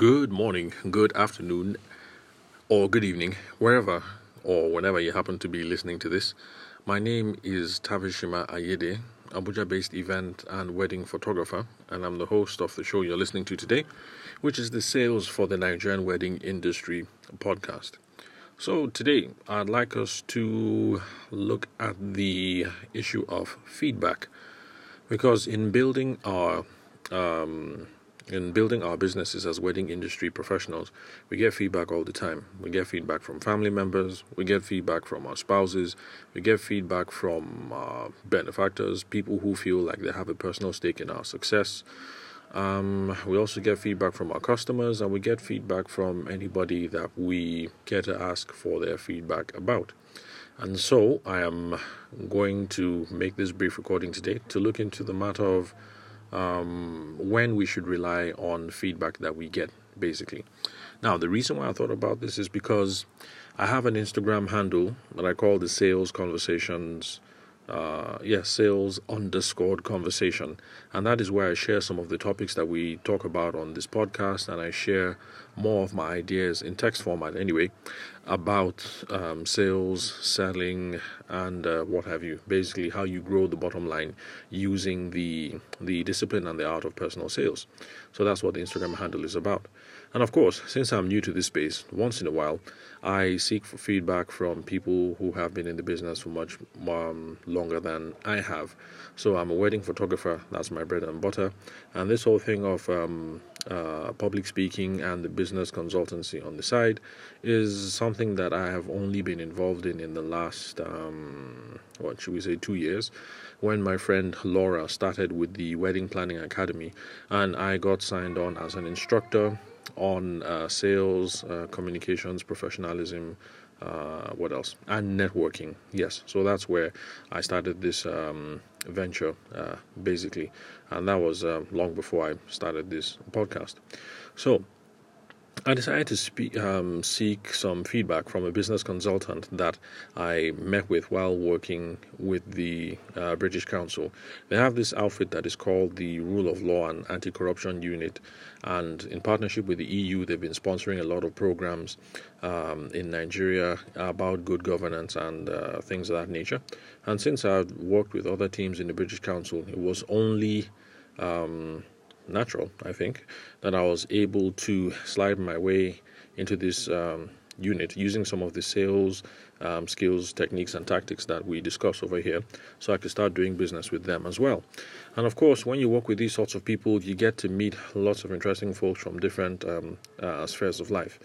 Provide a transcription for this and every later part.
Good morning, good afternoon, or good evening, wherever or whenever you happen to be listening to this. My name is Tavishima Ayede, Abuja based event and wedding photographer, and I'm the host of the show you're listening to today, which is the Sales for the Nigerian Wedding Industry podcast. So, today I'd like us to look at the issue of feedback because in building our um, in building our businesses as wedding industry professionals, we get feedback all the time. We get feedback from family members, we get feedback from our spouses, we get feedback from uh, benefactors, people who feel like they have a personal stake in our success. Um, we also get feedback from our customers, and we get feedback from anybody that we get to ask for their feedback about. And so, I am going to make this brief recording today to look into the matter of um, when we should rely on feedback that we get, basically. Now, the reason why I thought about this is because I have an Instagram handle that I call the Sales Conversations uh, yes, sales underscored conversation. And that is where I share some of the topics that we talk about on this podcast, and I share more of my ideas in text format anyway about um, sales, selling, and uh, what have you. Basically, how you grow the bottom line using the the discipline and the art of personal sales. So that's what the Instagram handle is about. And of course, since I'm new to this space, once in a while, I seek for feedback from people who have been in the business for much um, longer than I have. So I'm a wedding photographer, that's my bread and butter. And this whole thing of um, uh, public speaking and the business consultancy on the side is something that I have only been involved in in the last, um, what should we say, two years when my friend Laura started with the Wedding Planning Academy and I got signed on as an instructor on uh, sales, uh, communications, professionalism, uh, what else? And networking. Yes, so that's where I started this um, venture, uh, basically, and that was uh, long before I started this podcast. So I decided to speak, um, seek some feedback from a business consultant that I met with while working with the uh, British Council. They have this outfit that is called the Rule of Law and Anti Corruption Unit, and in partnership with the EU, they've been sponsoring a lot of programs um, in Nigeria about good governance and uh, things of that nature. And since I've worked with other teams in the British Council, it was only um, natural, I think, that I was able to slide my way into this um, unit using some of the sales um, skills, techniques, and tactics that we discuss over here, so I could start doing business with them as well. And of course, when you work with these sorts of people, you get to meet lots of interesting folks from different um, uh, spheres of life.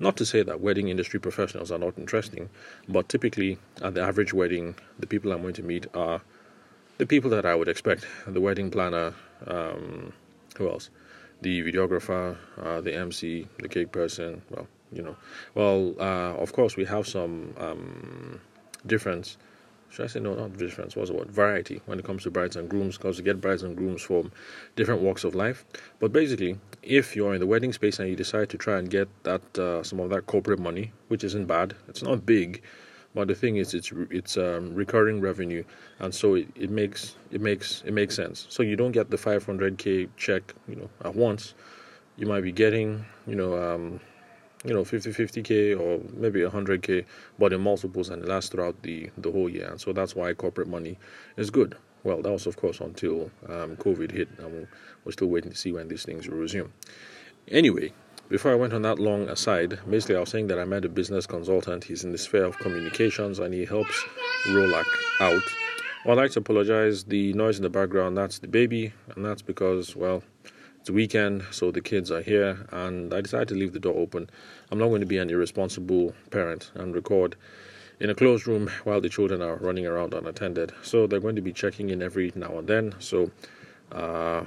Not to say that wedding industry professionals are not interesting, but typically at the average wedding, the people I'm going to meet are the people that I would expect the wedding planner, um, who else? The videographer, uh, the MC, the cake person. Well, you know. Well, uh, of course, we have some um, difference. Should I say no? Not difference. What's word? Variety when it comes to brides and grooms, because you get brides and grooms from different walks of life. But basically, if you're in the wedding space and you decide to try and get that uh, some of that corporate money, which isn't bad, it's not big, but the thing is, it's it's um, recurring revenue, and so it, it makes it makes it makes sense. So you don't get the 500k check, you know, at once. You might be getting, you know, um, you know, 50 50k or maybe 100k, but in multiples, and it lasts throughout the the whole year. And so that's why corporate money is good. Well, that was of course until um, COVID hit, and we're still waiting to see when these things will resume. Anyway, before I went on that long aside, basically I was saying that I met a business consultant. He's in the sphere of communications and he helps Rolac out. Well, I'd like to apologize. The noise in the background, that's the baby, and that's because, well, it's a weekend, so the kids are here, and I decided to leave the door open. I'm not going to be an irresponsible parent and record in a closed room while the children are running around unattended. So they're going to be checking in every now and then. So uh,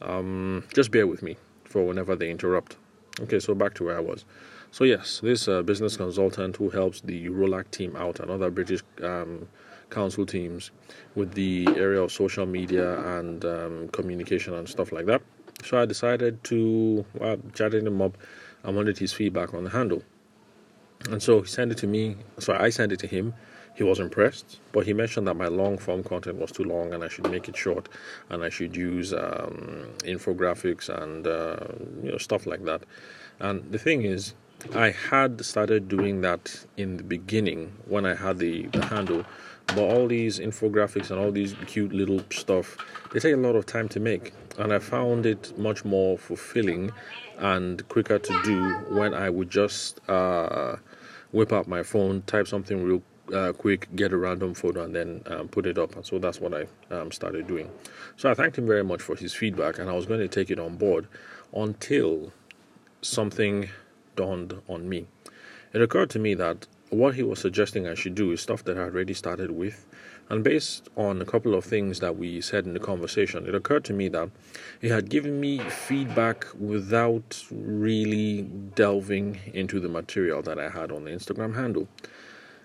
um, just bear with me for whenever they interrupt. Okay, so back to where I was. So yes, this uh, business consultant who helps the Rolac team out and other British um, council teams with the area of social media and um, communication and stuff like that. So I decided to, well, chatting him up, I wanted his feedback on the handle. And so he sent it to me. So I sent it to him. He was impressed, but he mentioned that my long form content was too long and I should make it short and I should use um, infographics and uh, you know stuff like that. And the thing is, I had started doing that in the beginning when I had the, the handle, but all these infographics and all these cute little stuff they take a lot of time to make, and I found it much more fulfilling and quicker to do when I would just uh, whip out my phone, type something real uh, quick, get a random photo, and then um, put it up. And so that's what I um, started doing. So I thanked him very much for his feedback, and I was going to take it on board until something dawned on me. It occurred to me that what he was suggesting I should do is stuff that I had already started with. And based on a couple of things that we said in the conversation, it occurred to me that he had given me feedback without really delving into the material that I had on the Instagram handle.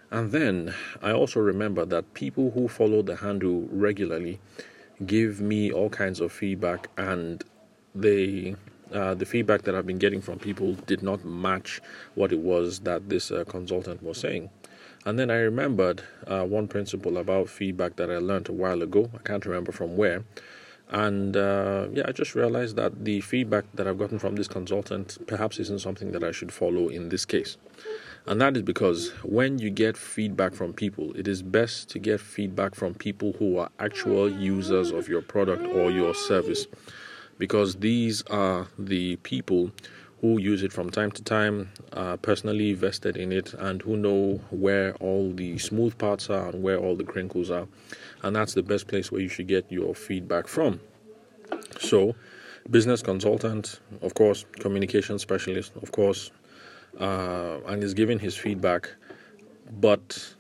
And then I also remember that people who follow the handle regularly give me all kinds of feedback, and they uh, the feedback that I've been getting from people did not match what it was that this uh, consultant was saying. And then I remembered uh, one principle about feedback that I learned a while ago. I can't remember from where. And uh, yeah, I just realized that the feedback that I've gotten from this consultant perhaps isn't something that I should follow in this case. And that is because when you get feedback from people, it is best to get feedback from people who are actual users of your product or your service. Because these are the people who use it from time to time, uh, personally vested in it, and who know where all the smooth parts are and where all the crinkles are. And that's the best place where you should get your feedback from. So, business consultant, of course, communication specialist, of course, uh, and is giving his feedback, but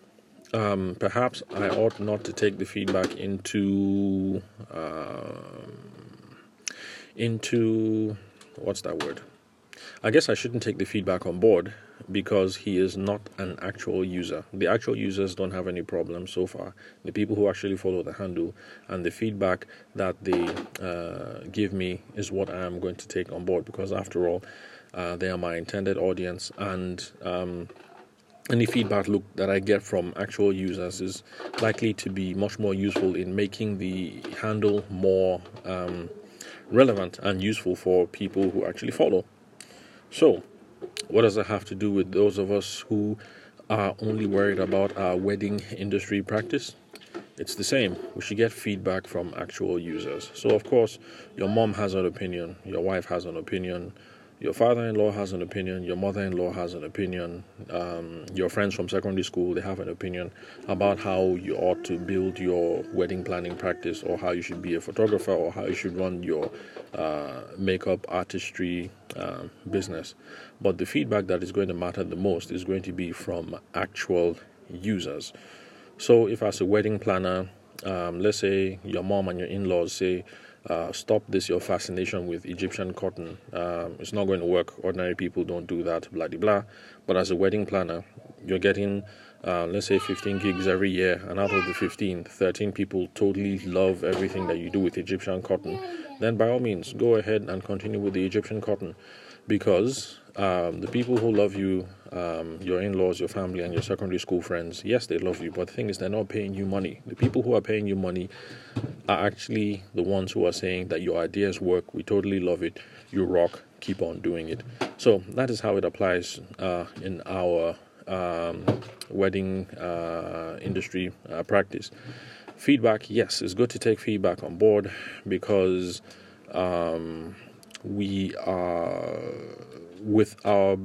um, perhaps I ought not to take the feedback into uh, into what's that word? I guess I shouldn't take the feedback on board because he is not an actual user. The actual users don't have any problems so far. The people who actually follow the handle and the feedback that they uh, give me is what I am going to take on board because, after all, uh, they are my intended audience, and um, any feedback look that I get from actual users is likely to be much more useful in making the handle more um, relevant and useful for people who actually follow. So, what does that have to do with those of us who are only worried about our wedding industry practice? It's the same. We should get feedback from actual users. So, of course, your mom has an opinion, your wife has an opinion, your father-in-law has an opinion, your mother-in-law has an opinion, um, your friends from secondary school they have an opinion about how you ought to build your wedding planning practice, or how you should be a photographer, or how you should run your uh, makeup artistry uh, business. But the feedback that is going to matter the most is going to be from actual users. So, if as a wedding planner, um, let's say your mom and your in-laws say uh, stop this your fascination with Egyptian cotton. Um, it's not going to work. Ordinary people don't do that, blah blah blah. But as a wedding planner, you're getting, uh, let's say, 15 gigs every year, and out of the 15, 13 people totally love everything that you do with Egyptian cotton. Then by all means, go ahead and continue with the Egyptian cotton, because um, the people who love you, um, your in laws, your family, and your secondary school friends, yes, they love you, but the thing is, they're not paying you money. The people who are paying you money are actually the ones who are saying that your ideas work, we totally love it, you rock, keep on doing it. So that is how it applies uh, in our um, wedding uh, industry uh, practice. Feedback, yes, it's good to take feedback on board because um, we are with our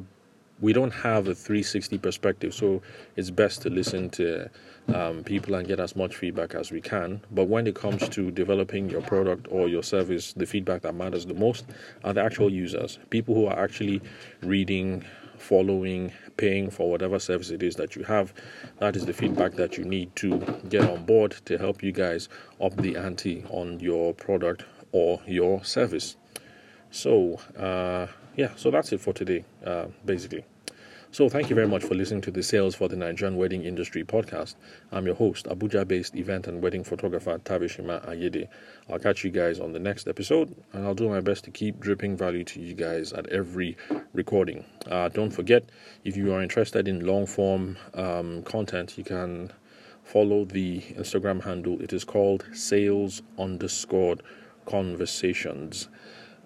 we don't have a 360 perspective so it's best to listen to um, people and get as much feedback as we can. But when it comes to developing your product or your service the feedback that matters the most are the actual users people who are actually reading following paying for whatever service it is that you have. That is the feedback that you need to get on board to help you guys up the ante on your product or your service so, uh, yeah, so that's it for today, uh, basically. So, thank you very much for listening to the Sales for the Nigerian Wedding Industry podcast. I'm your host, Abuja based event and wedding photographer Tavishima Ayede. I'll catch you guys on the next episode, and I'll do my best to keep dripping value to you guys at every recording. Uh, don't forget, if you are interested in long form um, content, you can follow the Instagram handle. It is called sales underscored conversations.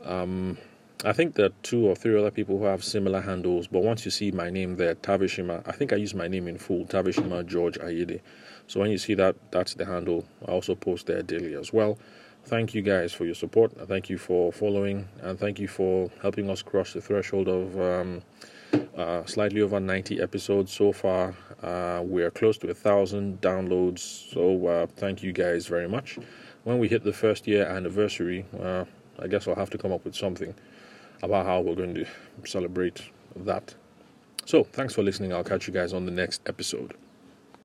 Um, I think there are two or three other people who have similar handles, but once you see my name there, Tavishima, I think I use my name in full, Tavishima George Ayede. So when you see that, that's the handle. I also post there daily as well. Thank you guys for your support. Thank you for following, and thank you for helping us cross the threshold of um, uh, slightly over 90 episodes so far. Uh, we're close to a thousand downloads, so uh, thank you guys very much. When we hit the first year anniversary, uh, I guess I'll have to come up with something about how we're going to celebrate that. So, thanks for listening. I'll catch you guys on the next episode.